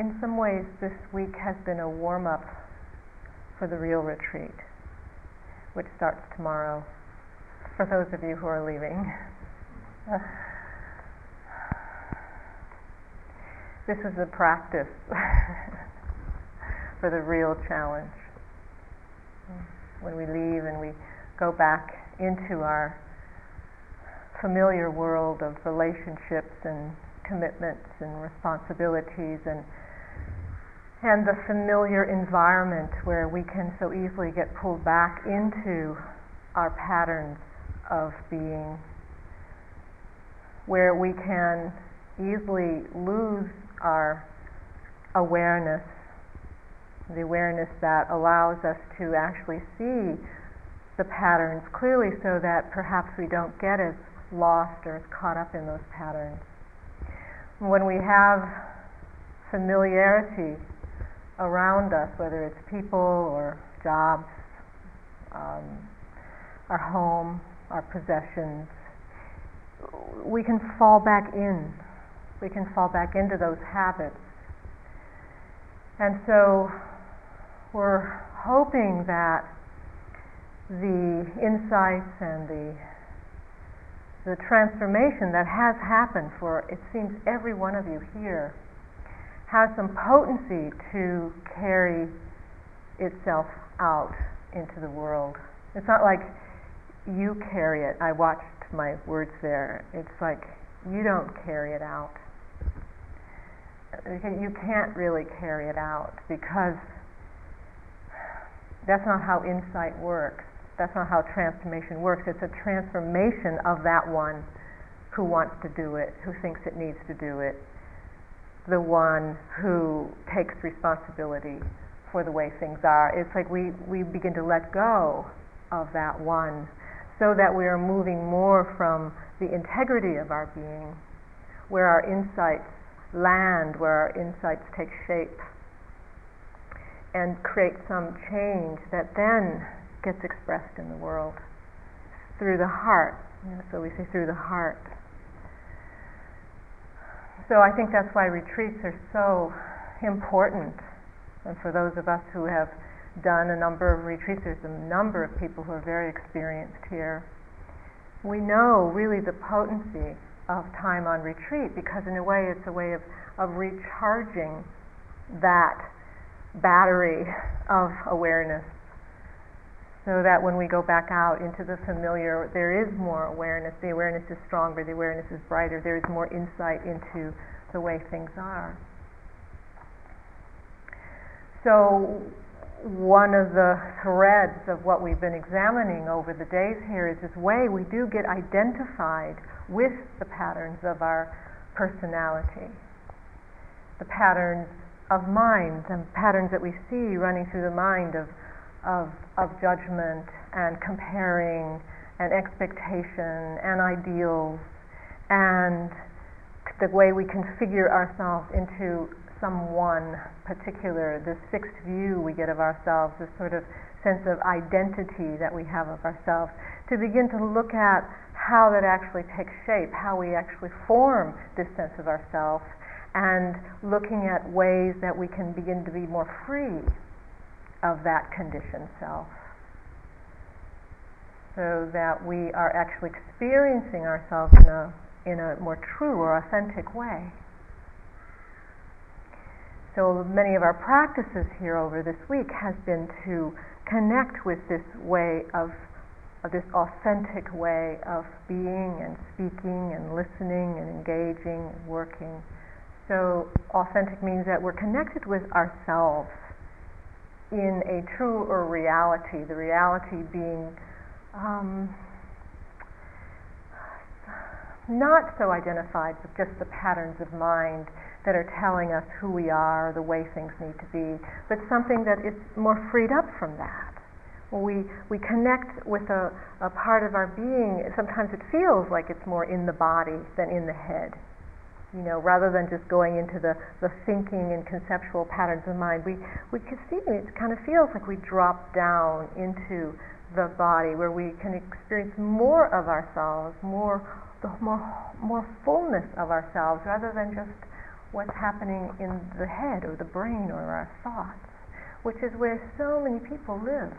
in some ways, this week has been a warm up for the real retreat, which starts tomorrow, for those of you who are leaving. this is a practice for the real challenge. When we leave and we go back into our familiar world of relationships and commitments and responsibilities and and the familiar environment where we can so easily get pulled back into our patterns of being, where we can easily lose our awareness, the awareness that allows us to actually see the patterns clearly so that perhaps we don't get as lost or as caught up in those patterns. When we have familiarity around us, whether it's people or jobs, um, our home, our possessions, we can fall back in. We can fall back into those habits. And so we're hoping that the insights and the the transformation that has happened for it seems every one of you here has some potency to carry itself out into the world. It's not like you carry it. I watched my words there. It's like you don't carry it out. You can't really carry it out because that's not how insight works. That's not how transformation works. It's a transformation of that one who wants to do it, who thinks it needs to do it, the one who takes responsibility for the way things are. It's like we, we begin to let go of that one so that we are moving more from the integrity of our being, where our insights land, where our insights take shape, and create some change that then gets expressed in the world through the heart. You know, so we say through the heart. So I think that's why retreats are so important. And for those of us who have done a number of retreats, there's a number of people who are very experienced here. We know really the potency of time on retreat because, in a way, it's a way of, of recharging that battery of awareness so that when we go back out into the familiar, there is more awareness. The awareness is stronger, the awareness is brighter, there is more insight into the way things are. So, one of the threads of what we've been examining over the days here is this way we do get identified with the patterns of our personality, the patterns of mind, and patterns that we see running through the mind of of, of judgment and comparing and expectation and ideals and the way we configure ourselves into some one particular, this fixed view we get of ourselves, this sort of sense of identity that we have of ourselves, to begin to look at how that actually takes shape, how we actually form this sense of ourselves, and looking at ways that we can begin to be more free of that conditioned self. So that we are actually experiencing ourselves in a, in a more true or authentic way. So many of our practices here over this week has been to connect with this way of, of this authentic way of being and speaking and listening and engaging and working. So authentic means that we're connected with ourselves in a truer reality, the reality being um, not so identified with just the patterns of mind that are telling us who we are, the way things need to be, but something that is more freed up from that. we, we connect with a, a part of our being, sometimes it feels like it's more in the body than in the head you know, rather than just going into the, the thinking and conceptual patterns of mind, we, we can see it kind of feels like we drop down into the body where we can experience more of ourselves, more the more more fullness of ourselves rather than just what's happening in the head or the brain or our thoughts, which is where so many people live.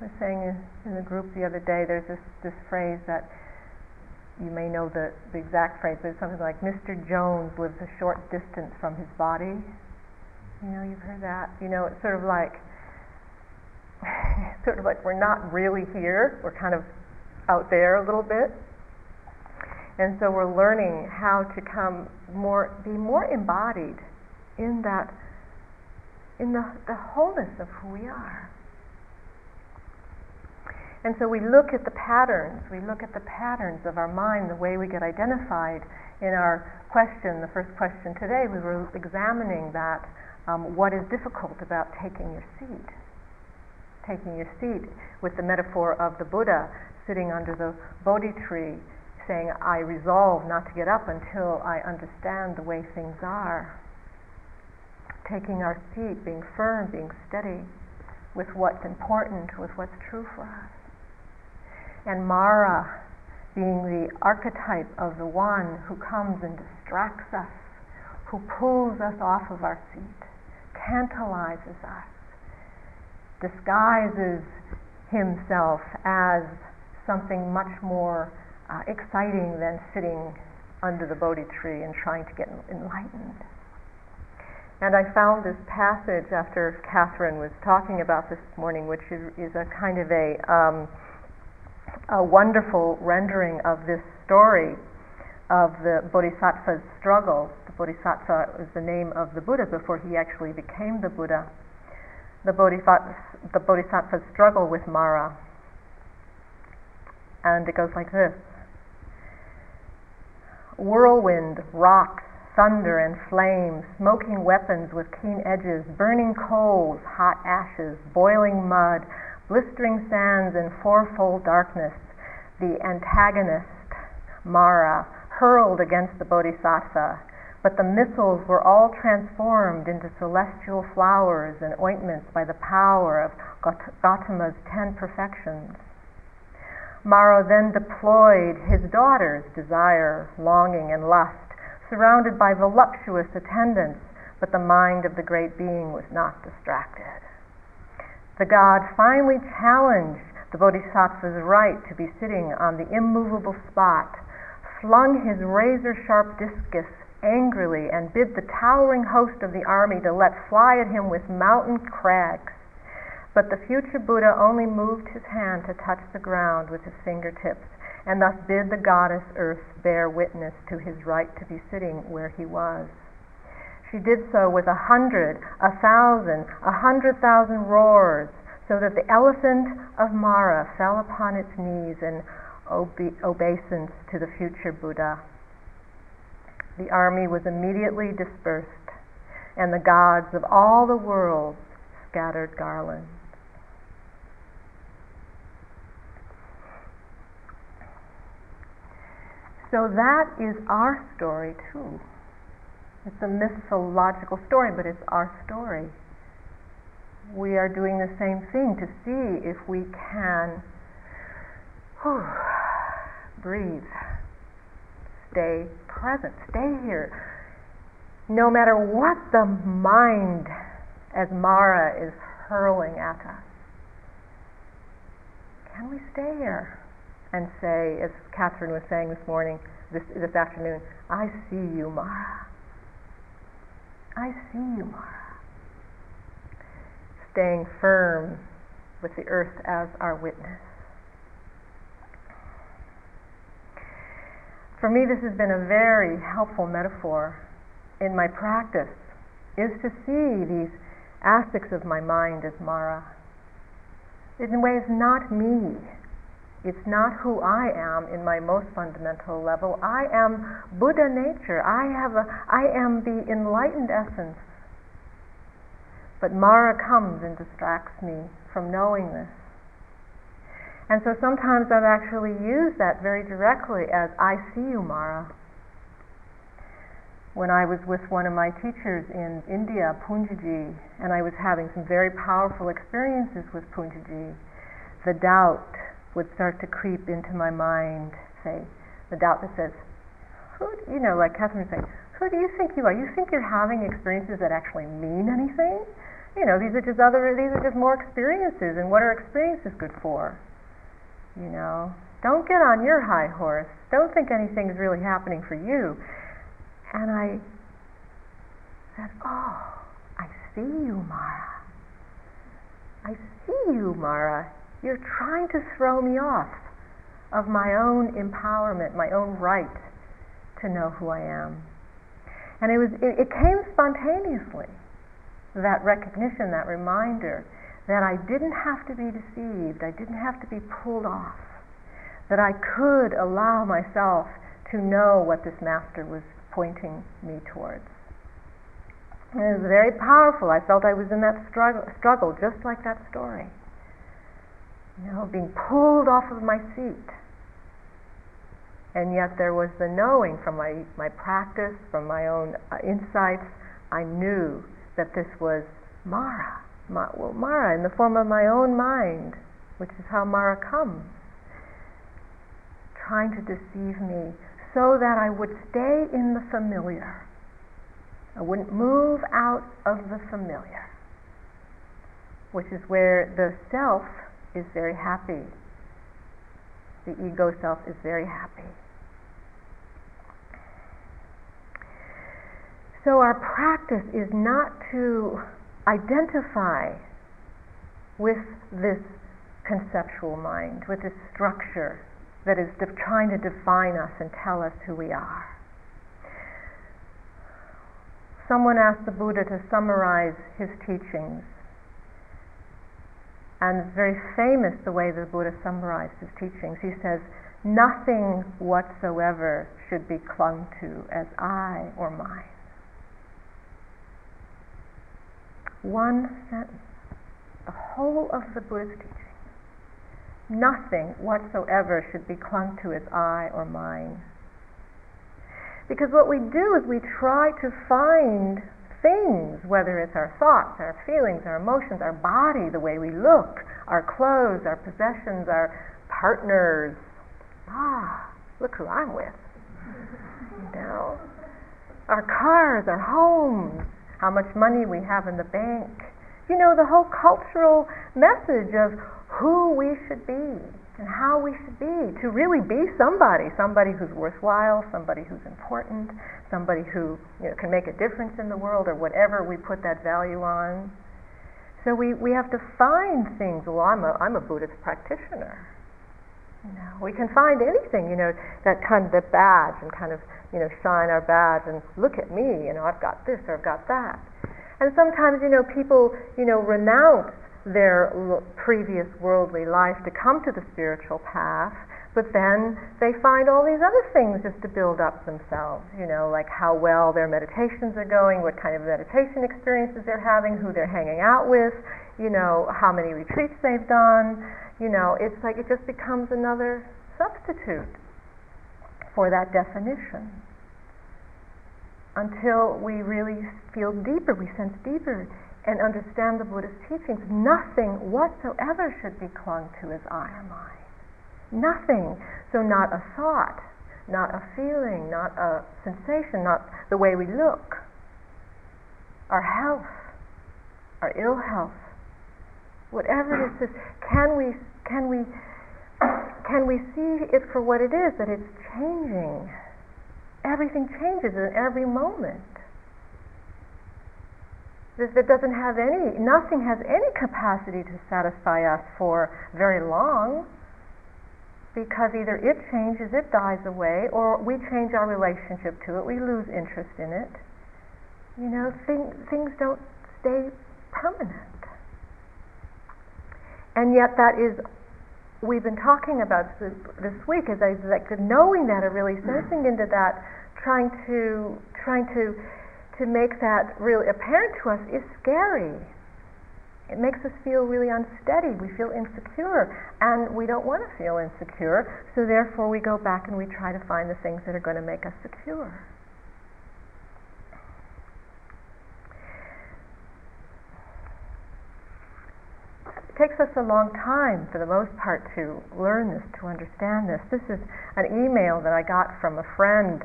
I was saying in the group the other day, there's this, this phrase that you may know the, the exact phrase, but it's something like, Mr. Jones lives a short distance from his body. You know, you've heard that. You know, it's sort of like, sort of like we're not really here. We're kind of out there a little bit. And so we're learning how to come more, be more embodied in that, in the, the wholeness of who we are. And so we look at the patterns, we look at the patterns of our mind, the way we get identified. In our question, the first question today, we were examining that um, what is difficult about taking your seat. Taking your seat with the metaphor of the Buddha sitting under the Bodhi tree saying, I resolve not to get up until I understand the way things are. Taking our seat, being firm, being steady with what's important, with what's true for us and Mara being the archetype of the one who comes and distracts us, who pulls us off of our seat, tantalizes us, disguises himself as something much more uh, exciting than sitting under the Bodhi tree and trying to get enlightened. And I found this passage after Catherine was talking about this morning, which is, a kind of a um, a wonderful rendering of this story of the Bodhisattva's struggle. The Bodhisattva is the name of the Buddha before he actually became the Buddha. The, Bodhisattva, the Bodhisattva's struggle with Mara. And it goes like this Whirlwind, rocks, thunder and flame, smoking weapons with keen edges, burning coals, hot ashes, boiling mud, blistering sands and fourfold darkness, the antagonist, Mara, hurled against the Bodhisattva, but the missiles were all transformed into celestial flowers and ointments by the power of Gautama's ten perfections. Mara then deployed his daughter's desire, longing, and lust, surrounded by voluptuous attendants, but the mind of the great being was not distracted the god finally challenged the bodhisattva's right to be sitting on the immovable spot, flung his razor sharp discus angrily, and bid the towering host of the army to let fly at him with mountain crags. But the future Buddha only moved his hand to touch the ground with his fingertips, and thus bid the goddess Earth bear witness to his right to be sitting where he was. She did so with a hundred, a thousand, a hundred thousand roars, so that the elephant of Mara fell upon its knees in obe- obeisance to the future Buddha. The army was immediately dispersed, and the gods of all the worlds scattered garlands. So that is our story too. It's a mythological story, but it's our story. We are doing the same thing to see if we can whew, breathe, stay present, stay here. No matter what the mind, as Mara is hurling at us, can we stay here and say, as Catherine was saying this morning, this, this afternoon, I see you, Mara. I see you, Mara. Staying firm with the earth as our witness. For me, this has been a very helpful metaphor in my practice, is to see these aspects of my mind as Mara. In a way, it's not me it's not who I am in my most fundamental level. I am Buddha nature. I have a I am the enlightened essence. But Mara comes and distracts me from knowing this. And so sometimes I've actually used that very directly as I see you, Mara. When I was with one of my teachers in India, Poonjaji, and I was having some very powerful experiences with Poonjaji, the doubt would start to creep into my mind, say, the doubt that says, who, you know, like Catherine saying, who do you think you are? You think you're having experiences that actually mean anything? You know, these are just other, these are just more experiences, and what are experiences good for? You know, don't get on your high horse. Don't think anything's really happening for you. And I said, Oh, I see you, Mara. I see you, Mara. You're trying to throw me off of my own empowerment, my own right to know who I am. And it was it, it came spontaneously, that recognition, that reminder that I didn't have to be deceived, I didn't have to be pulled off, that I could allow myself to know what this master was pointing me towards. It was very powerful. I felt I was in that struggle, struggle just like that story. You know, being pulled off of my seat and yet there was the knowing from my, my practice, from my own uh, insights, I knew that this was Mara. Ma, well, Mara in the form of my own mind, which is how Mara comes, trying to deceive me so that I would stay in the familiar. I wouldn't move out of the familiar, which is where the self is very happy. The ego self is very happy. So our practice is not to identify with this conceptual mind, with this structure that is de- trying to define us and tell us who we are. Someone asked the Buddha to summarize his teachings. And very famous the way the Buddha summarized his teachings. He says, Nothing whatsoever should be clung to as I or mine. One sentence. The whole of the Buddha's teaching. Nothing whatsoever should be clung to as I or mine. Because what we do is we try to find things, whether it's our thoughts, our feelings, our emotions, our body, the way we look, our clothes, our possessions, our partners. Ah, look who I'm with. You know, our cars, our homes, how much money we have in the bank. You know, the whole cultural message of who we should be and how we should be to really be somebody, somebody who's worthwhile, somebody who's important, somebody who you know, can make a difference in the world or whatever we put that value on. So we, we have to find things. Well, I'm a, I'm a Buddhist practitioner. You know, we can find anything, you know, that kind of the badge and kind of you know, shine our badge and look at me, you know, I've got this or I've got that. And sometimes, you know, people, you know, renounce their previous worldly life to come to the spiritual path, but then they find all these other things just to build up themselves, you know, like how well their meditations are going, what kind of meditation experiences they're having, who they're hanging out with, you know, how many retreats they've done, you know, it's like it just becomes another substitute for that definition. Until we really feel deeper, we sense deeper and understand the Buddhist teachings. Nothing whatsoever should be clung to as I or mine. Nothing. So, not a thought, not a feeling, not a sensation, not the way we look, our health, our ill health, whatever it is, can we, can we can we see it for what it is, that it's changing? Everything changes in every moment. That doesn't have any, nothing has any capacity to satisfy us for very long because either it changes, it dies away, or we change our relationship to it, we lose interest in it. You know, thing, things don't stay permanent. And yet, that is we've been talking about this week is like knowing that or really sensing into that, trying to trying to to make that really apparent to us is scary. It makes us feel really unsteady. We feel insecure, and we don't want to feel insecure. So therefore, we go back and we try to find the things that are going to make us secure. It takes us a long time, for the most part, to learn this, to understand this. This is an email that I got from a friend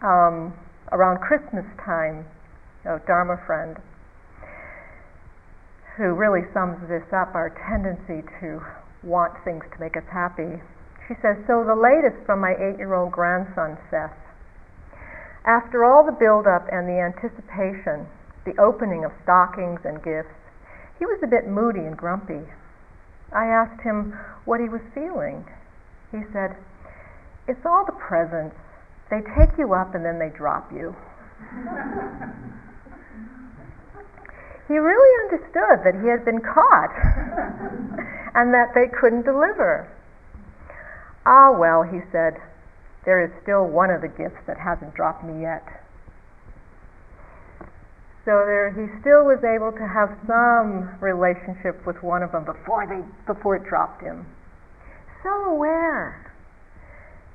um, around Christmas time, a Dharma friend, who really sums this up, our tendency to want things to make us happy. She says, So the latest from my eight year old grandson, Seth. After all the build up and the anticipation, the opening of stockings and gifts, he was a bit moody and grumpy. I asked him what he was feeling. He said, It's all the presents. They take you up and then they drop you. he really understood that he had been caught and that they couldn't deliver. Ah, well, he said, there is still one of the gifts that hasn't dropped me yet. So there, he still was able to have some relationship with one of them before they before it dropped him. So aware.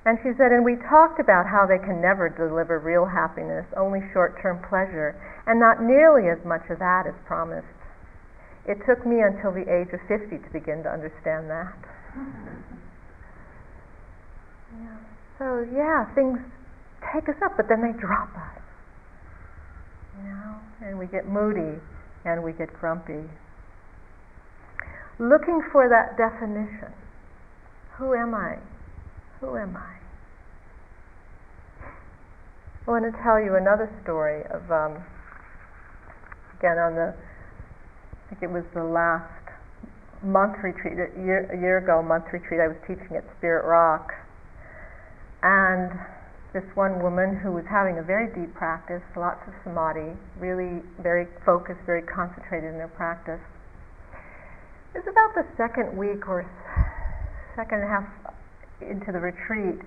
And she said, and we talked about how they can never deliver real happiness, only short-term pleasure, and not nearly as much of that as promised. It took me until the age of 50 to begin to understand that. yeah. So yeah, things take us up, but then they drop us. You know, and we get moody and we get grumpy. Looking for that definition. Who am I? Who am I? I want to tell you another story of, um, again, on the, I think it was the last month retreat, a year, a year ago month retreat, I was teaching at Spirit Rock. And this one woman who was having a very deep practice, lots of samadhi, really very focused, very concentrated in her practice. It was about the second week or second half into the retreat,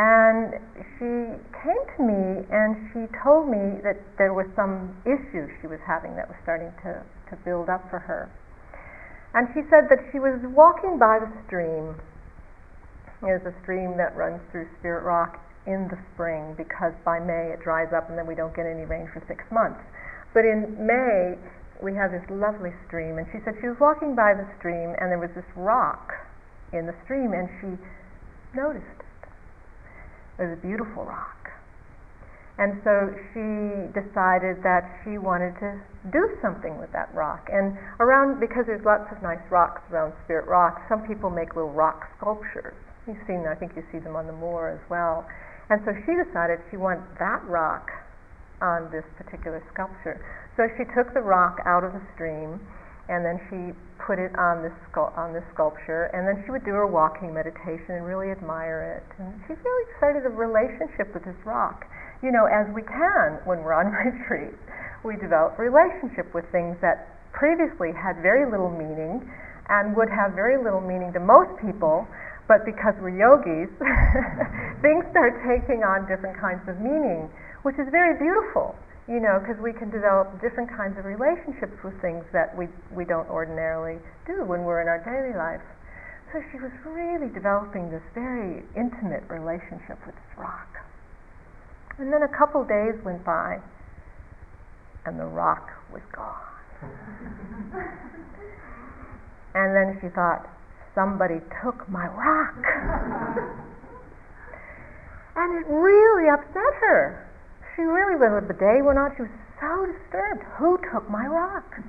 and she came to me and she told me that there was some issue she was having that was starting to, to build up for her. And she said that she was walking by the stream. There's a stream that runs through Spirit Rock in the spring because by May it dries up and then we don't get any rain for six months. But in May, we have this lovely stream, and she said she was walking by the stream and there was this rock in the stream, and she noticed it. It was a beautiful rock. And so she decided that she wanted to do something with that rock. And around, because there's lots of nice rocks around Spirit Rock, some people make little rock sculptures. You've seen, I think you see them on the moor as well. And so she decided she wanted that rock on this particular sculpture. So she took the rock out of the stream and then she put it on this on this sculpture, and then she would do her walking meditation and really admire it. And she's really excited of relationship with this rock. You know, as we can when we're on retreat, we develop relationship with things that previously had very little meaning and would have very little meaning to most people, but because we're yogis, things start taking on different kinds of meaning, which is very beautiful you know, because we can develop different kinds of relationships with things that we, we don't ordinarily do when we're in our daily life. So she was really developing this very intimate relationship with this rock. And then a couple days went by, and the rock was gone. and then she thought, somebody took my rock. and it really upset her she really, when the day went on, she was so disturbed. Who took my rock?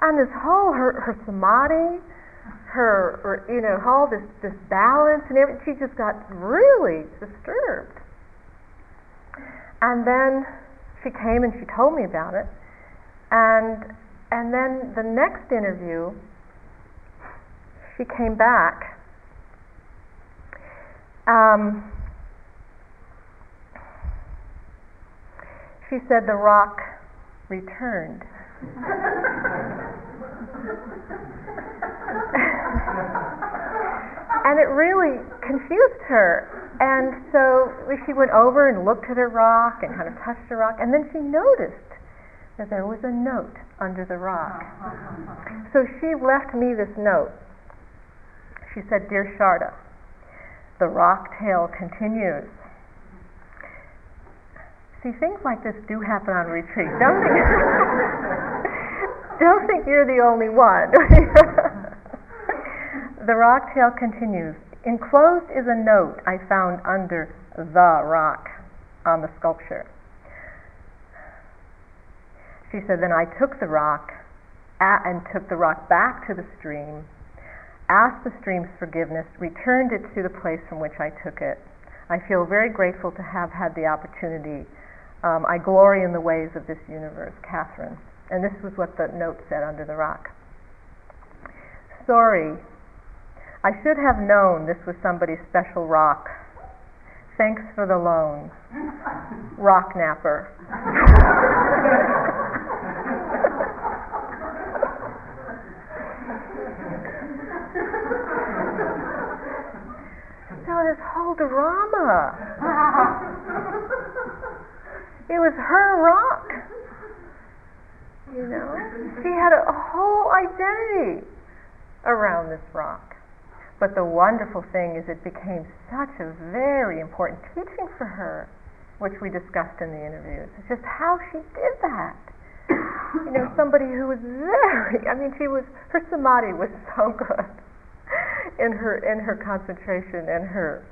And this whole, her, her samadhi, her, her, you know, all this, this balance and everything, she just got really disturbed. And then she came and she told me about it. And, and then the next interview, she came back. Um, She said the rock returned. and it really confused her. And so she went over and looked at her rock and kind of touched the rock, and then she noticed that there was a note under the rock. So she left me this note. She said, Dear Sharda, the rock tale continues. See, things like this do happen on retreat. Don't think, don't think you're the only one. the rock tale continues. Enclosed is a note I found under the rock on the sculpture. She said, Then I took the rock and took the rock back to the stream, asked the stream's forgiveness, returned it to the place from which I took it. I feel very grateful to have had the opportunity. Um, I glory in the ways of this universe, Catherine. And this was what the note said under the rock. Sorry, I should have known this was somebody's special rock. Thanks for the loan. Rock napper. so this whole drama. It was her rock. You know? She had a whole identity around this rock. But the wonderful thing is it became such a very important teaching for her, which we discussed in the interviews. It's just how she did that. You know, somebody who was very I mean she was her samadhi was so good in her in her concentration and her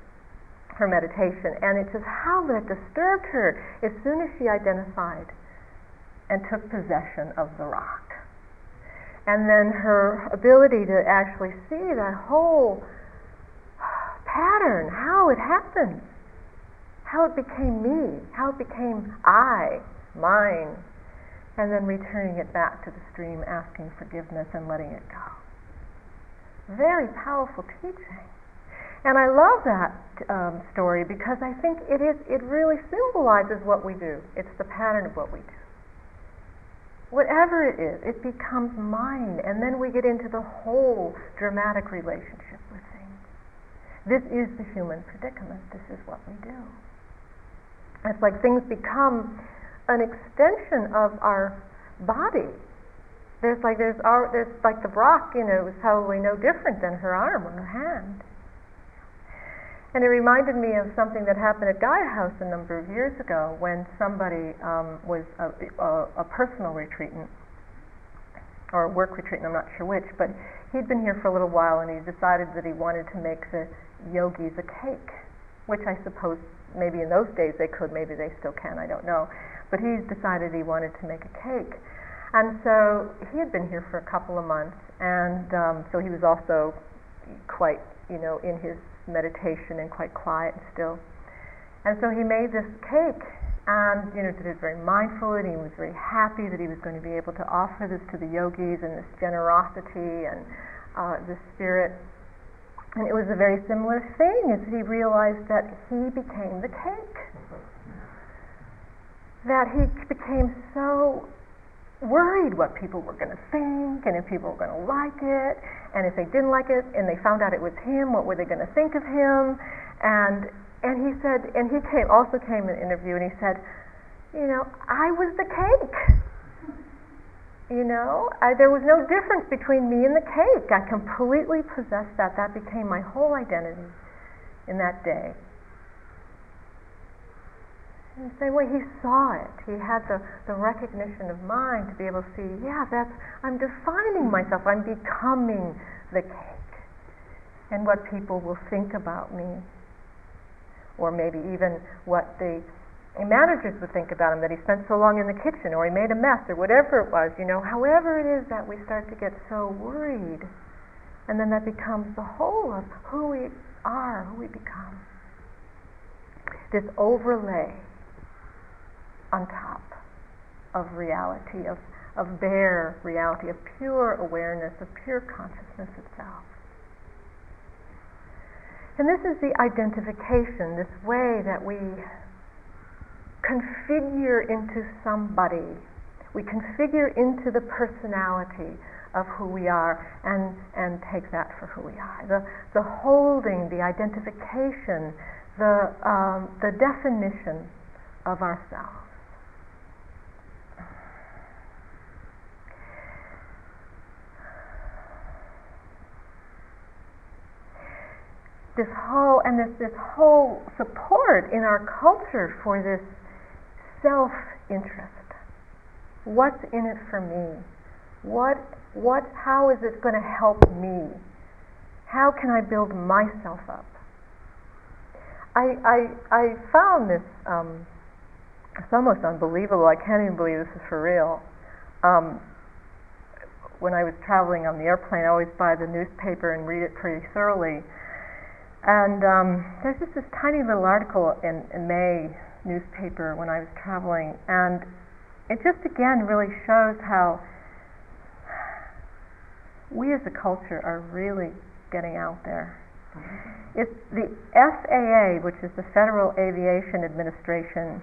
her meditation and it just how that disturbed her as soon as she identified and took possession of the rock and then her ability to actually see that whole pattern, how it happened, how it became me, how it became I, mine, and then returning it back to the stream, asking forgiveness and letting it go. Very powerful teaching. And I love that um, story because I think it is it really symbolizes what we do. It's the pattern of what we do whatever it is, it becomes mine, and then we get into the whole dramatic relationship with things. This is the human predicament. This is what we do. It's like things become an extension of our body. There's like there's our there's like the rock, you know, is probably no different than her arm or her hand. And it reminded me of something that happened at Gaia House a number of years ago when somebody um, was a, a, a personal retreatant or a work retreatant, I'm not sure which, but he'd been here for a little while and he decided that he wanted to make the yogis a cake, which I suppose maybe in those days they could, maybe they still can, I don't know. But he decided he wanted to make a cake. And so he had been here for a couple of months, and um, so he was also quite, you know, in his meditation and quite quiet and still. And so he made this cake and you know did it very mindfully and he was very happy that he was going to be able to offer this to the yogis and this generosity and uh, this spirit. And it was a very similar thing as he realized that he became the cake. That he became so worried what people were going to think and if people were going to like it. And if they didn't like it and they found out it was him what were they going to think of him? And and he said and he came also came in an interview and he said you know I was the cake. You know I, there was no difference between me and the cake. I completely possessed that. That became my whole identity in that day in the same way, he saw it. He had the, the recognition of mind to be able to see, yeah, that's, I'm defining myself. I'm becoming the cake. And what people will think about me. Or maybe even what the managers would think about him, that he spent so long in the kitchen, or he made a mess, or whatever it was, you know, however it is that we start to get so worried. And then that becomes the whole of who we are, who we become. This overlay on top of reality, of, of bare reality, of pure awareness, of pure consciousness itself. And this is the identification, this way that we configure into somebody. We configure into the personality of who we are and, and take that for who we are. The, the holding, the identification, the, um, the definition of ourselves. This whole and this this whole support in our culture for this self interest. What's in it for me? What what how is it going to help me? How can I build myself up? I, I, I found this, um, it's almost unbelievable. I can't even believe this is for real. Um, when I was traveling on the airplane, I always buy the newspaper and read it pretty thoroughly. And um, there's just this tiny little article in, in May newspaper when I was traveling, and it just again really shows how we as a culture are really getting out there. It's the FAA, which is the Federal Aviation Administration,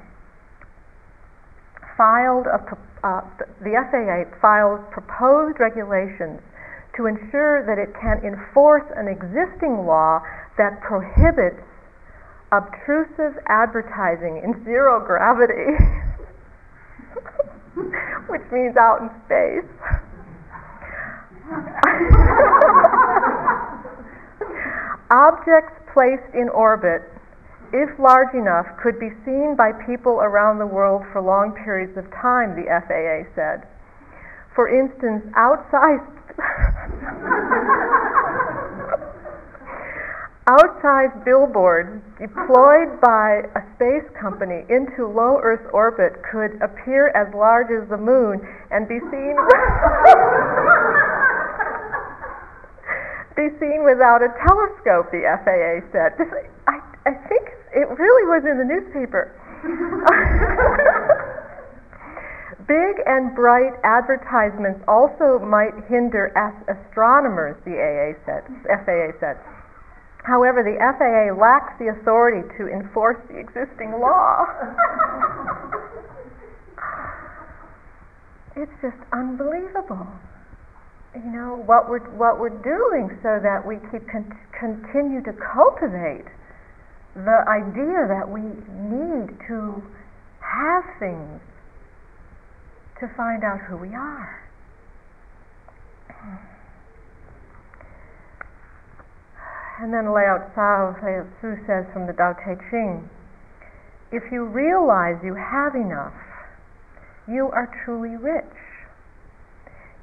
filed a, uh, the FAA filed proposed regulations to ensure that it can enforce an existing law that prohibits obtrusive advertising in zero gravity, which means out in space. Objects placed in orbit, if large enough, could be seen by people around the world for long periods of time, the FAA said. For instance, outside Outsized billboards deployed by a space company into low Earth orbit could appear as large as the moon and be seen be seen without a telescope, the FAA said. This, I, I think it really was in the newspaper. Big and bright advertisements also might hinder astronomers, the AA said, FAA said. However, the FAA lacks the authority to enforce the existing law. it's just unbelievable. You know what we're what we're doing so that we keep con- continue to cultivate the idea that we need to have things to find out who we are. And then Lao Tzu says from the Tao Te Ching, if you realize you have enough, you are truly rich.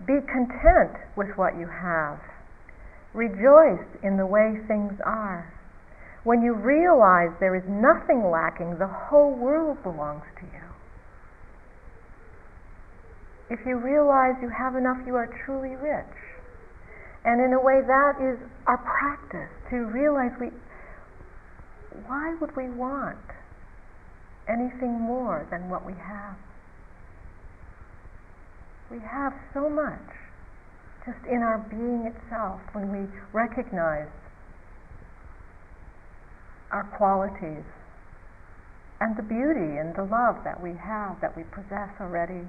Be content with what you have. Rejoice in the way things are. When you realize there is nothing lacking, the whole world belongs to you. If you realize you have enough, you are truly rich. And in a way, that is our practice to realize we, why would we want anything more than what we have? We have so much just in our being itself when we recognize our qualities and the beauty and the love that we have, that we possess already.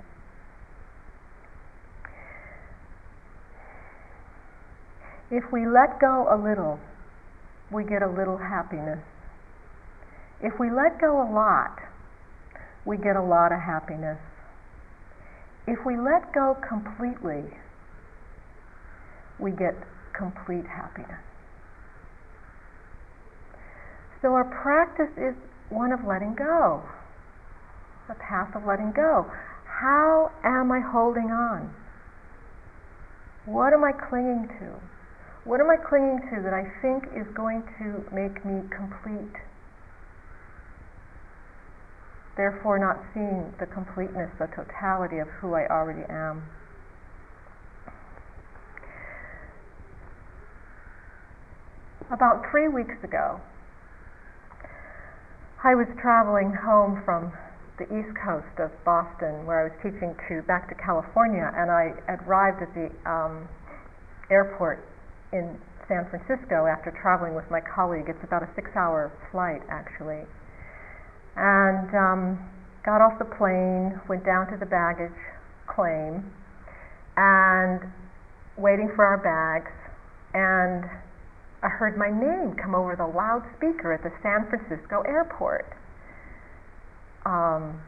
If we let go a little, we get a little happiness. If we let go a lot, we get a lot of happiness. If we let go completely, we get complete happiness. So our practice is one of letting go, the path of letting go. How am I holding on? What am I clinging to? What am I clinging to that I think is going to make me complete? Therefore, not seeing the completeness, the totality of who I already am. About three weeks ago, I was traveling home from the east coast of Boston, where I was teaching to back to California, and I arrived at the um, airport in San Francisco after traveling with my colleague. It's about a six hour flight, actually. And um, got off the plane, went down to the baggage claim, and waiting for our bags. And I heard my name come over the loudspeaker at the San Francisco airport. Um,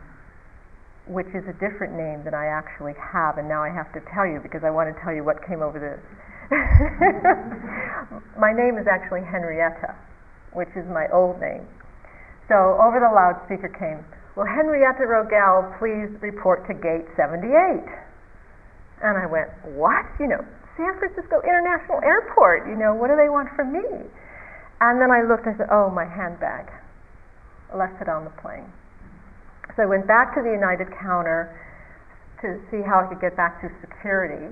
which is a different name than I actually have, and now I have to tell you because I want to tell you what came over the my name is actually Henrietta, which is my old name. So over the loudspeaker came, Will Henrietta Rogell please report to gate 78? And I went, What? You know, San Francisco International Airport. You know, what do they want from me? And then I looked and said, oh, my handbag. I left it on the plane. So I went back to the United counter to see how I could get back to security.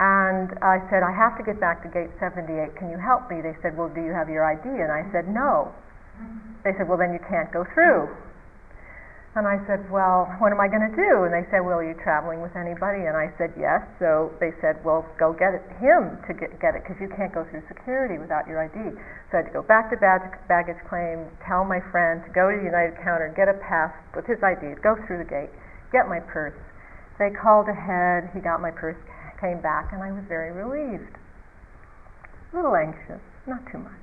And I said, I have to get back to gate 78. Can you help me? They said, Well, do you have your ID? And I said, No. They said, Well, then you can't go through. And I said, Well, what am I going to do? And they said, Well, are you traveling with anybody? And I said, Yes. So they said, Well, go get it, him to get, get it because you can't go through security without your ID. So I had to go back to baggage, baggage claim, tell my friend to go to the United counter, get a pass with his ID, go through the gate, get my purse. They called ahead, he got my purse, came back, and I was very relieved. A little anxious, not too much.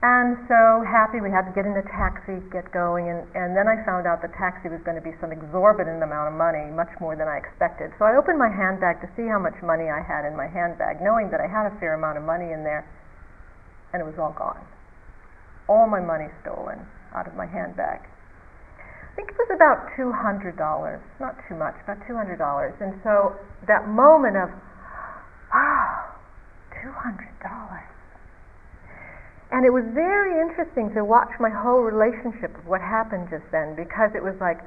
And so happy we had to get in a taxi, get going, and, and then I found out the taxi was going to be some exorbitant amount of money, much more than I expected. So I opened my handbag to see how much money I had in my handbag, knowing that I had a fair amount of money in there, and it was all gone. All my money stolen out of my handbag. I think it was about two hundred dollars, not too much, about two hundred dollars. And so that moment of, ah, hundred dollars. And it was very interesting to watch my whole relationship of what happened just then because it was like,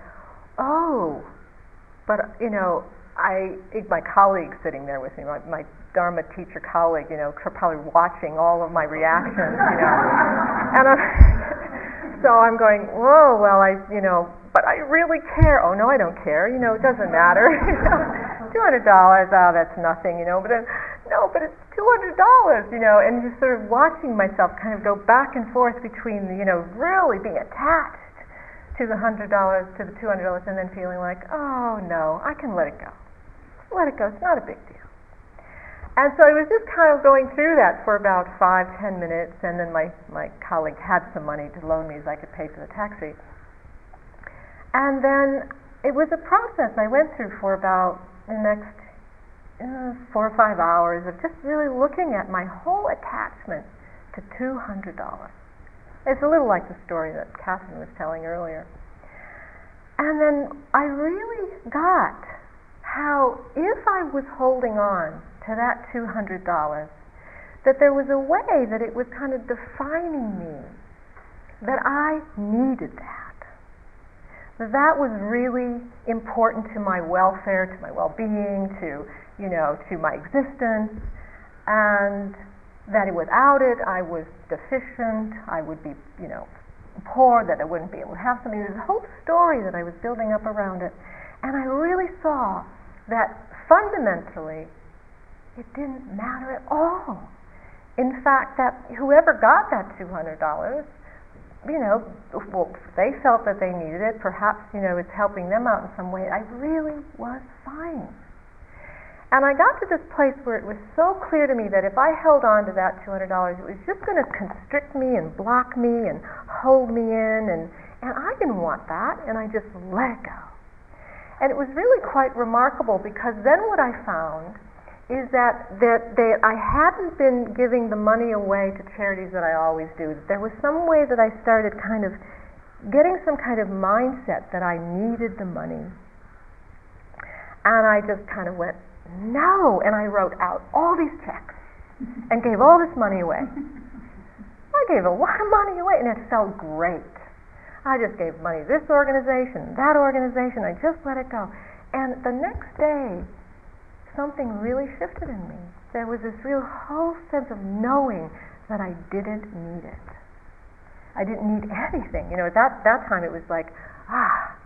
oh, but you know, I my colleague sitting there with me, my, my Dharma teacher colleague, you know, probably watching all of my reactions, you know, and I'm, so I'm going, whoa, well, I, you know, but I really care. Oh no, I don't care. You know, it doesn't matter. Two hundred dollars, oh, that's nothing. You know, but then, no, but it's two hundred dollars. You know, and just sort of watching myself kind of go back and forth between, you know, really being attached to the hundred dollars, to the two hundred dollars, and then feeling like, oh no, I can let it go. Let it go. It's not a big deal. And so I was just kind of going through that for about five, ten minutes, and then my, my colleague had some money to loan me so I could pay for the taxi. And then it was a process I went through for about the next uh, four or five hours of just really looking at my whole attachment to $200. It's a little like the story that Catherine was telling earlier. And then I really got how if I was holding on to that $200, that there was a way that it was kind of defining me, that I needed that. That was really important to my welfare, to my well-being, to, you know, to my existence, and that without it I was deficient, I would be, you know, poor, that I wouldn't be able to have something. There's a whole story that I was building up around it. And I really saw that fundamentally it didn't matter at all. In fact, that whoever got that $200, you know, well, they felt that they needed it. Perhaps, you know, it's helping them out in some way. I really was fine. And I got to this place where it was so clear to me that if I held on to that $200, it was just going to constrict me and block me and hold me in. And, and I didn't want that. And I just let it go. And it was really quite remarkable because then what I found is that that that I hadn't been giving the money away to charities that I always do. There was some way that I started kind of getting some kind of mindset that I needed the money. And I just kind of went, no, and I wrote out all these checks and gave all this money away. I gave a lot of money away and it felt great. I just gave money to this organization, that organization, I just let it go. And the next day, something really shifted in me. There was this real whole sense of knowing that I didn't need it. I didn't need anything. You know, at that, that time it was like, ah,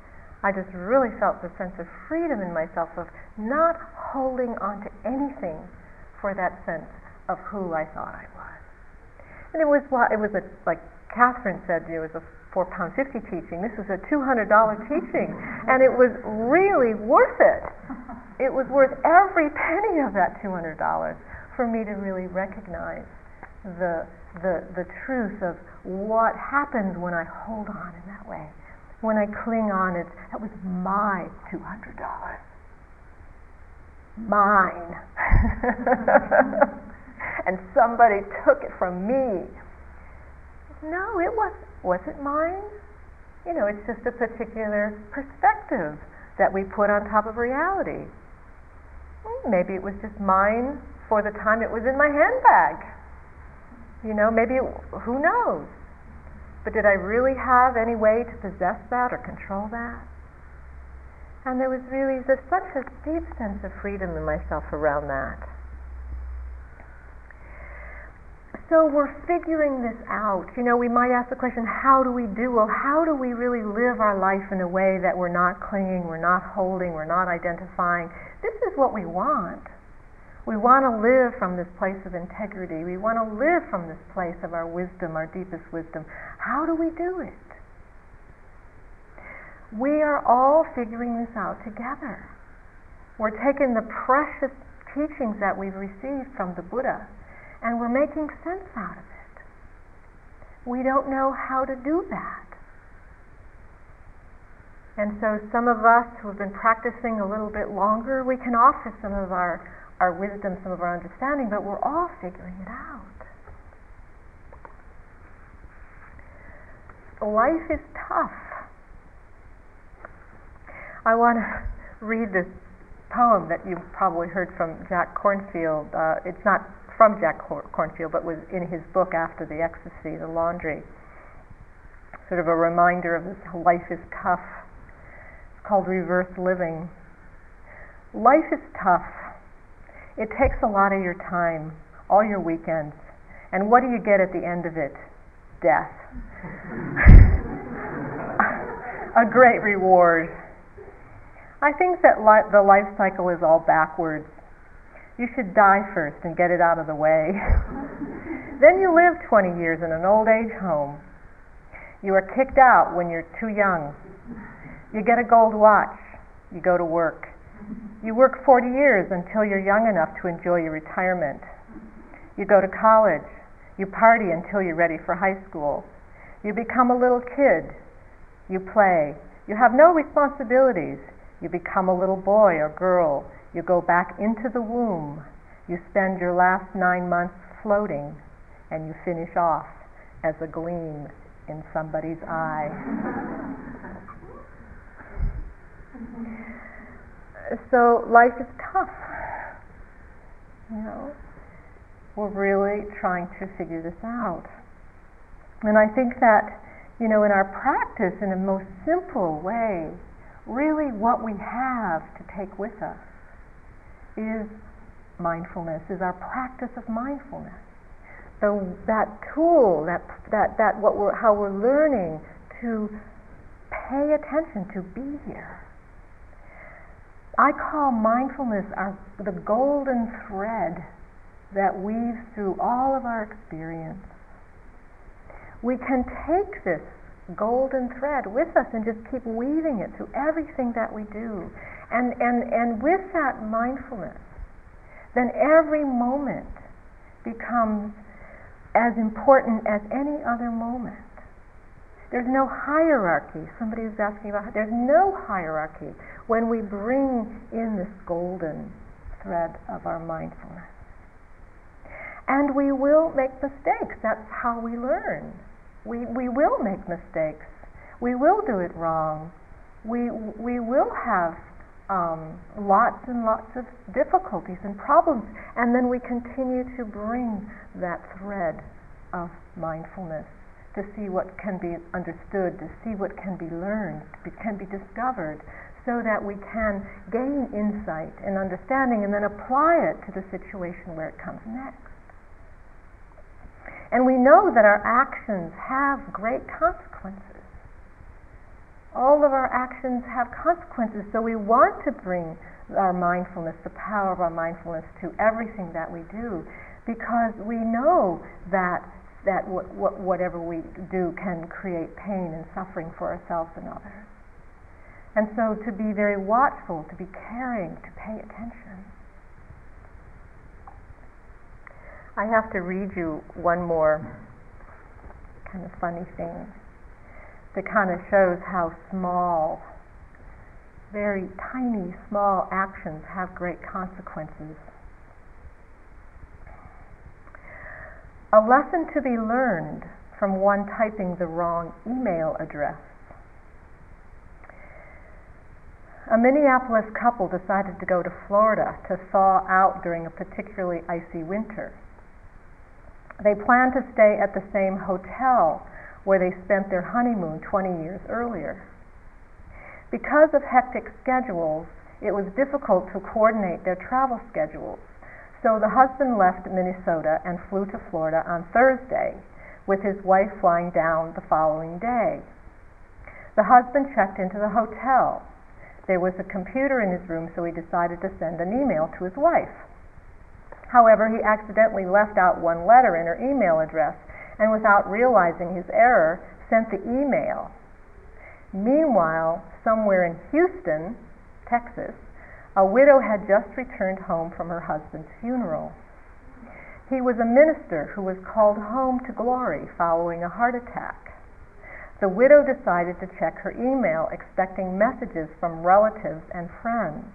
I just really felt the sense of freedom in myself of not holding on to anything for that sense of who I thought I was. And it was it was a like Catherine said, it was a four pound fifty teaching. This was a two hundred dollar teaching, and it was really worth it it was worth every penny of that $200 for me to really recognize the, the, the truth of what happens when I hold on in that way. When I cling on, it's, that was my $200. Mine. and somebody took it from me. No, it was, was it mine? You know, it's just a particular perspective that we put on top of reality. Hmm, maybe it was just mine for the time it was in my handbag. You know, maybe, it, who knows? But did I really have any way to possess that or control that? And there was really just such a deep sense of freedom in myself around that. So we're figuring this out. You know, we might ask the question, how do we do? Well, how do we really live our life in a way that we're not clinging, we're not holding, we're not identifying? This is what we want. We want to live from this place of integrity. We want to live from this place of our wisdom, our deepest wisdom. How do we do it? We are all figuring this out together. We're taking the precious teachings that we've received from the Buddha and we're making sense out of it. We don't know how to do that. And so some of us who have been practicing a little bit longer, we can offer some of our, our wisdom, some of our understanding, but we're all figuring it out. Life is tough. I want to read this poem that you've probably heard from Jack Kornfield. Uh, it's not from Jack Kornfield, but was in his book after the ecstasy, The Laundry. Sort of a reminder of this life is tough. It's called Reverse Living. Life is tough. It takes a lot of your time, all your weekends. And what do you get at the end of it? Death. a great reward. I think that li- the life cycle is all backwards you should die first and get it out of the way. then you live 20 years in an old age home. You are kicked out when you're too young. You get a gold watch. You go to work. You work 40 years until you're young enough to enjoy your retirement. You go to college. You party until you're ready for high school. You become a little kid. You play. You have no responsibilities. You become a little boy or girl. You go back into the womb. You spend your last nine months floating, and you finish off as a gleam in somebody's eye. so life is tough. You know, we're really trying to figure this out. And I think that, you know, in our practice, in a most simple way, really what we have to take with us is mindfulness, is our practice of mindfulness. So that tool, that, that, that what we're, how we're learning to pay attention, to be here. I call mindfulness our, the golden thread that weaves through all of our experience. We can take this golden thread with us and just keep weaving it through everything that we do. And, and, and with that mindfulness, then every moment becomes as important as any other moment. There's no hierarchy. Somebody was asking about there's no hierarchy when we bring in this golden thread of our mindfulness. And we will make mistakes. That's how we learn. We, we will make mistakes. We will do it wrong. We, we will have um, lots and lots of difficulties and problems, and then we continue to bring that thread of mindfulness to see what can be understood, to see what can be learned, can be discovered, so that we can gain insight and understanding and then apply it to the situation where it comes next. And we know that our actions have great consequences all of our actions have consequences, so we want to bring our mindfulness, the power of our mindfulness to everything that we do because we know that that what, what, whatever we do can create pain and suffering for ourselves and others. And so to be very watchful, to be caring, to pay attention. I have to read you one more kind of funny thing that kind of shows how small, very tiny, small actions have great consequences. A lesson to be learned from one typing the wrong email address. a Minneapolis couple decided to go to Florida to thaw out during a particularly icy winter. They planned to stay at the same hotel where they spent their honeymoon 20 years earlier. Because of hectic schedules, it was difficult to coordinate their travel schedules. So the husband left Minnesota and flew to Florida on Thursday, with his wife flying down the following day. The husband checked into the hotel. There was a computer in his room, so he decided to send an email to his wife. However, he accidentally left out one letter in her email address and, without realizing his error, sent the email. Meanwhile, somewhere in Houston, Texas, a widow had just returned home from her husband's funeral. He was a minister who was called home to glory following a heart attack. The widow decided to check her email, expecting messages from relatives and friends.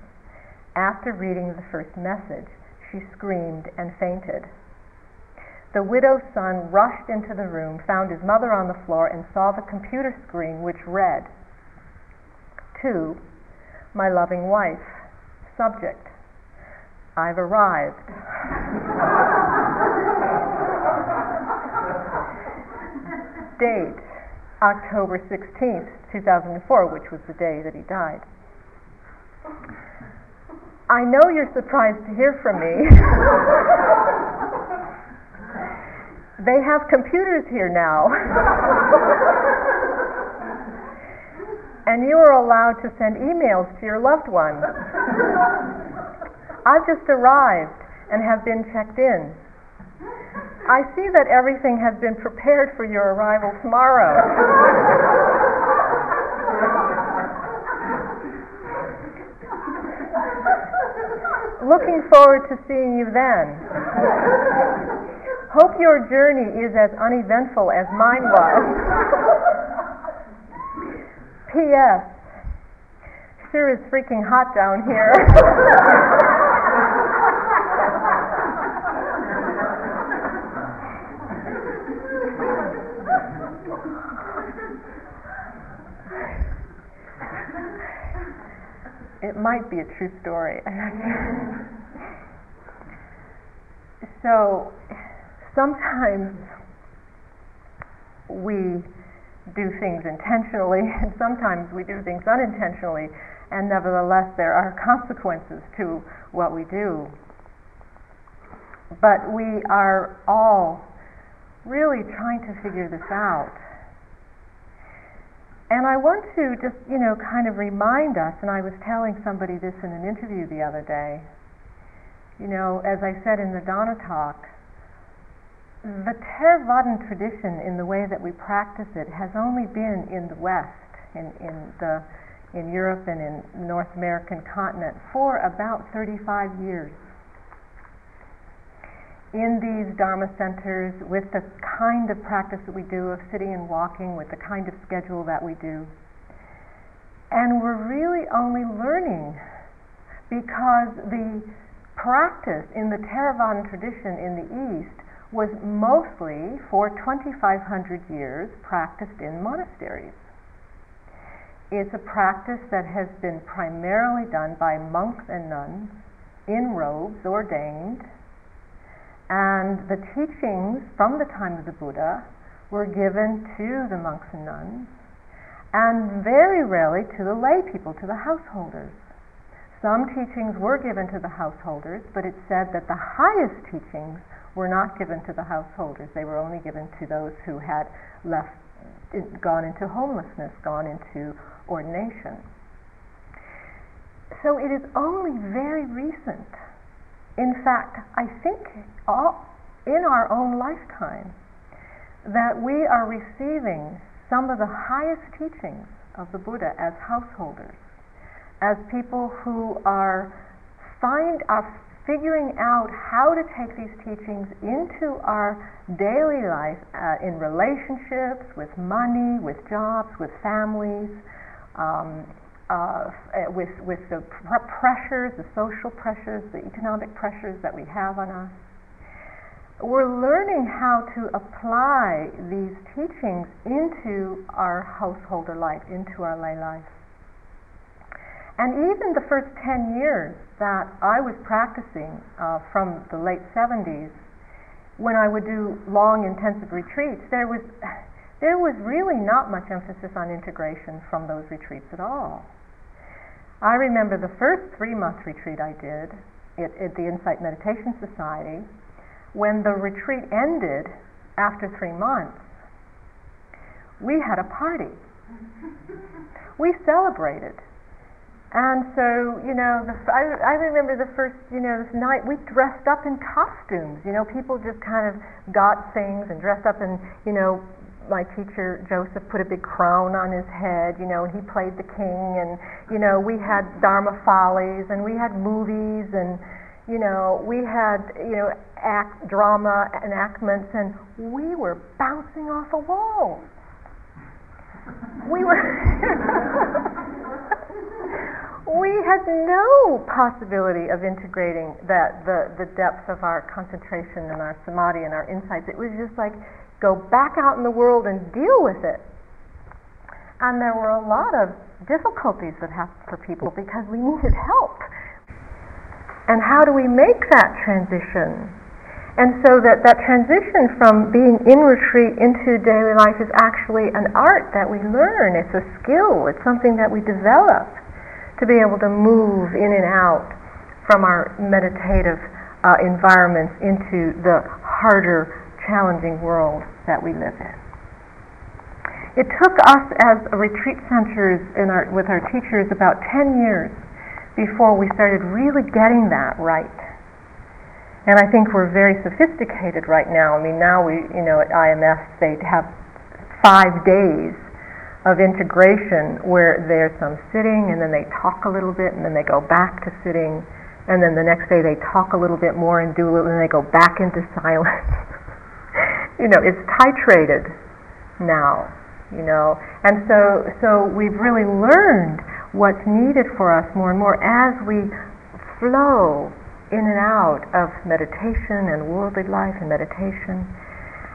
After reading the first message, she screamed and fainted. The widow's son rushed into the room, found his mother on the floor, and saw the computer screen which read, To my loving wife, subject, I've arrived. Date, October 16th, 2004, which was the day that he died. I know you're surprised to hear from me. they have computers here now. and you are allowed to send emails to your loved ones. I've just arrived and have been checked in. I see that everything has been prepared for your arrival tomorrow. Looking forward to seeing you then. Hope your journey is as uneventful as mine was. P.S. Sure is freaking hot down here. it might be a true story. so sometimes we do things intentionally, and sometimes we do things unintentionally, and nevertheless, there are consequences to what we do. But we are all really trying to figure this out. And I want to just, you know, kind of remind us, and I was telling somebody this in an interview the other day, you know, as I said in the Dana talk, the Theravadan tradition in the way that we practice it has only been in the West, in, in, the, in Europe and in North American continent for about 35 years in these Dharma centers with the kind of practice that we do of sitting and walking, with the kind of schedule that we do. And we're really only learning because the practice in the Theravadan tradition in the East was mostly for 2,500 years practiced in monasteries. It's a practice that has been primarily done by monks and nuns in robes, ordained, and the teachings from the time of the Buddha were given to the monks and nuns, and very rarely to the lay people, to the householders. Some teachings were given to the householders, but it said that the highest teachings were not given to the householders. They were only given to those who had left, gone into homelessness, gone into ordination. So it is only very recent in fact, I think all, in our own lifetime that we are receiving some of the highest teachings of the Buddha as householders, as people who are find are figuring out how to take these teachings into our daily life uh, in relationships, with money, with jobs, with families, um, uh, with, with the pr- pressures, the social pressures, the economic pressures that we have on us. We're learning how to apply these teachings into our householder life, into our lay life. And even the first 10 years that I was practicing uh, from the late 70s, when I would do long intensive retreats, there was, there was really not much emphasis on integration from those retreats at all. I remember the first three month retreat I did at, at the Insight Meditation Society, when the retreat ended after three months, we had a party. we celebrated. And so, you know, the, I, I remember the first, you know, this night we dressed up in costumes. You know, people just kind of got things and dressed up in, you know, my teacher Joseph put a big crown on his head, you know, and he played the king, and you know, we had Dharma follies, and we had movies, and you know, we had you know, act drama enactments, and we were bouncing off a wall. We were. we had no possibility of integrating that the the depth of our concentration and our samadhi and our insights. It was just like go back out in the world and deal with it. And there were a lot of difficulties that happened for people because we needed help. And how do we make that transition? And so that, that transition from being in retreat into daily life is actually an art that we learn. It's a skill. It's something that we develop to be able to move in and out from our meditative uh, environments into the harder, challenging world that we live in. It took us as retreat centers our, with our teachers about 10 years before we started really getting that right. And I think we're very sophisticated right now. I mean, now we, you know, at IMS they have five days of integration where there's some sitting and then they talk a little bit and then they go back to sitting and then the next day they talk a little bit more and do a little and they go back into silence. you know, it's titrated now, you know. And so, so we've really learned what's needed for us more and more as we flow in and out of meditation and worldly life and meditation.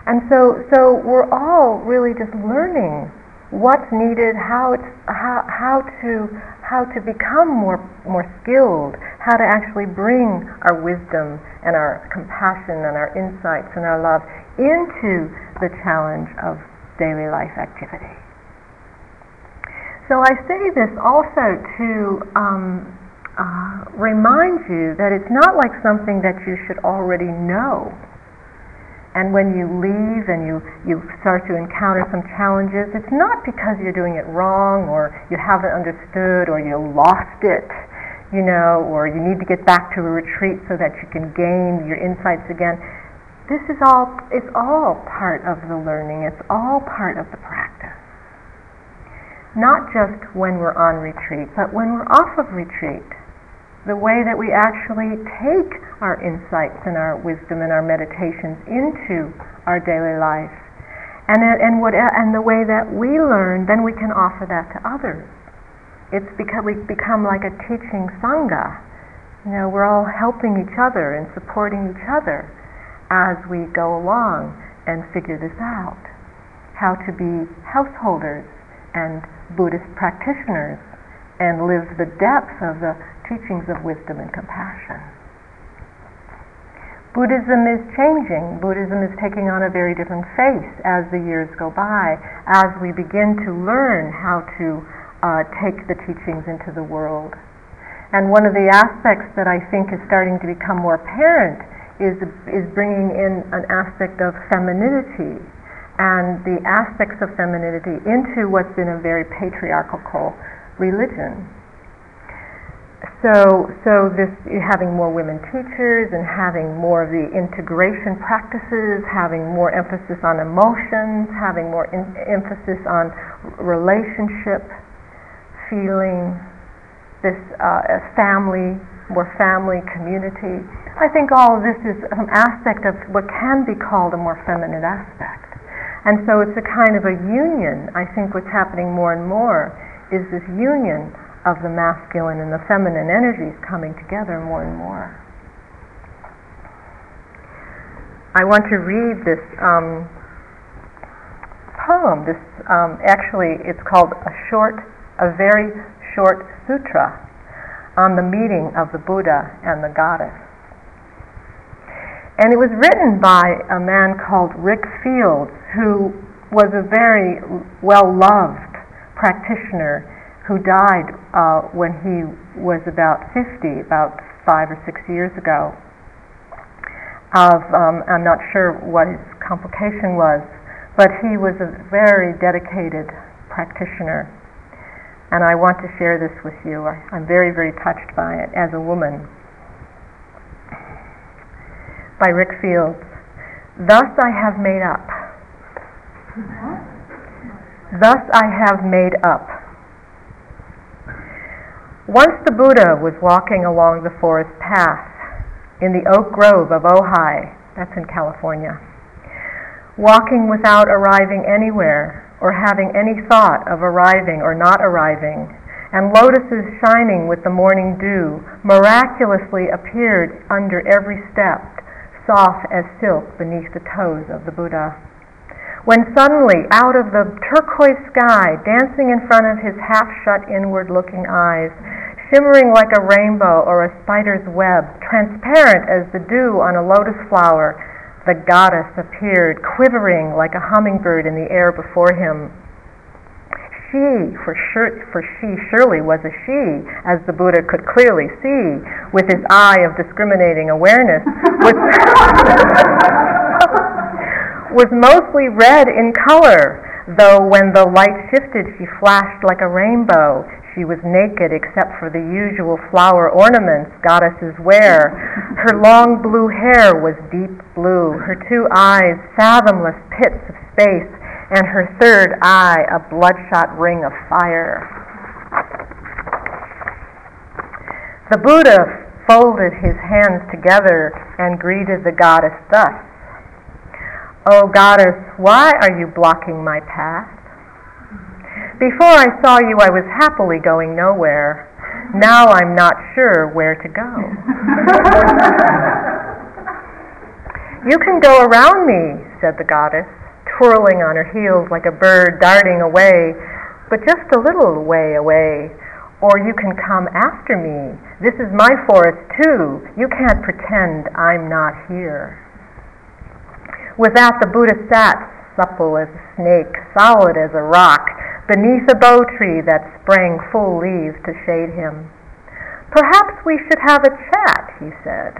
And so, so we're all really just learning what's needed, how it's how how to how to become more more skilled, how to actually bring our wisdom and our compassion and our insights and our love into the challenge of daily life activity. So I say this also to um, uh, remind you that it's not like something that you should already know. And when you leave and you, you start to encounter some challenges, it's not because you're doing it wrong or you haven't understood or you lost it, you know, or you need to get back to a retreat so that you can gain your insights again. This is all it's all part of the learning. It's all part of the practice. Not just when we're on retreat but when we're off of retreat. The way that we actually take our insights and our wisdom and our meditations into our daily life and uh, and what uh, and the way that we learn then we can offer that to others it's because we've become like a teaching sangha you know we're all helping each other and supporting each other as we go along and figure this out. How to be householders and Buddhist practitioners and live the depth of the teachings of wisdom and compassion. Buddhism is changing. Buddhism is taking on a very different face as the years go by, as we begin to learn how to uh, take the teachings into the world. And one of the aspects that I think is starting to become more apparent is, is bringing in an aspect of femininity and the aspects of femininity into what's been a very patriarchal religion. So, so this having more women teachers and having more of the integration practices, having more emphasis on emotions, having more in, emphasis on relationship, feeling, this uh, family, more family, community. I think all of this is an aspect of what can be called a more feminine aspect. And so it's a kind of a union. I think what's happening more and more is this union of the masculine and the feminine energies coming together more and more. I want to read this um, poem. This um, actually, it's called a short, a very short sutra. on the meeting of the Buddha and the goddess. And it was written by a man called Rick Fields, who was a very well loved practitioner who died uh, when he was about 50, about five or six years ago. Of, um, I'm not sure what his complication was, but he was a very dedicated practitioner. And I want to share this with you. I, I'm very, very touched by it as a woman by Rick Fields. Thus I have made up. Thus I have made up. Once the Buddha was walking along the forest path in the oak grove of Ojai, that's in California, walking without arriving anywhere or having any thought of arriving or not arriving, and lotuses shining with the morning dew miraculously appeared under every step soft as silk beneath the toes of the Buddha. When suddenly, out of the turquoise sky, dancing in front of his half shut inward looking eyes, shimmering like a rainbow or a spider's web, transparent as the dew on a lotus flower, the goddess appeared, quivering like a hummingbird in the air before him. She, for sure, for she surely was a she, as the Buddha could clearly see with his eye of discriminating awareness, was, was mostly red in color, though when the light shifted she flashed like a rainbow. She was naked except for the usual flower ornaments goddesses wear. Her long blue hair was deep blue, her two eyes fathomless pits of space and her third eye a bloodshot ring of fire. The Buddha folded his hands together and greeted the goddess thus oh, goddess, why are you blocking my path? Before I saw you, I was happily going nowhere. Now I'm not sure where to go. you can go around me, said the goddess twirling on her heels like a bird darting away, but just a little way away. Or you can come after me. This is my forest too. You can't pretend I'm not here. With that, the Buddha sat, supple as a snake, solid as a rock, beneath a bo tree that sprang full leaves to shade him. Perhaps we should have a chat, he said.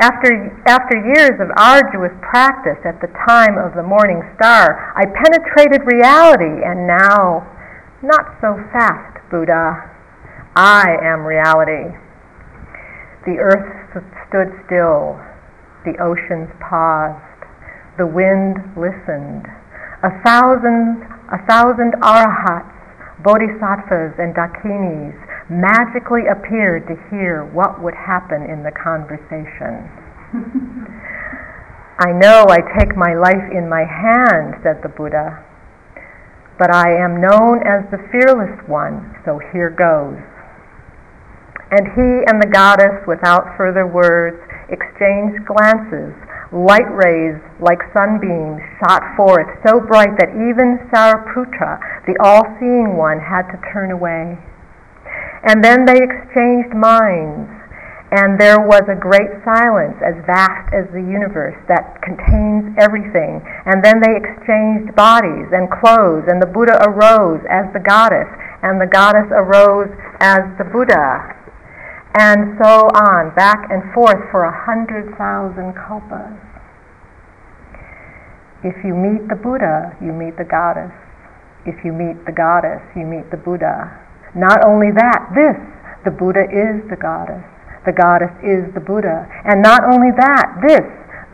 After, after years of arduous practice at the time of the morning star, I penetrated reality, and now, not so fast, Buddha. I am reality. The earth stood still, the oceans paused, the wind listened. A thousand, a thousand arahats, bodhisattvas, and dakinis magically appeared to hear what would happen in the conversation. I know I take my life in my hand, said the Buddha, but I am known as the fearless one, so here goes. And he and the goddess, without further words, exchanged glances. Light rays, like sunbeams, shot forth so bright that even Sariputra, the all seeing one, had to turn away. And then they exchanged minds, and there was a great silence as vast as the universe that contains everything. And then they exchanged bodies and clothes, and the Buddha arose as the goddess, and the goddess arose as the Buddha. And so on, back and forth for a hundred thousand kalpas. If you meet the Buddha, you meet the goddess. If you meet the goddess, you meet the Buddha. Not only that, this, the Buddha is the goddess. The goddess is the Buddha. And not only that, this,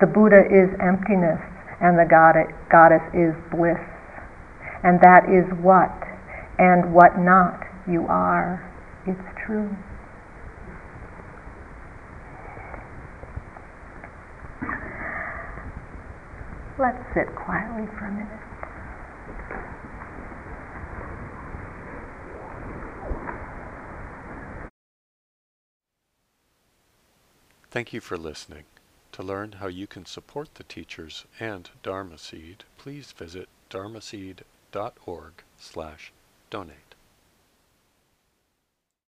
the Buddha is emptiness and the goddess is bliss. And that is what and what not you are. It's true. Let's sit quietly for a minute. Thank you for listening. To learn how you can support the teachers and Dharma Seed, please visit dharmaseed.org slash donate.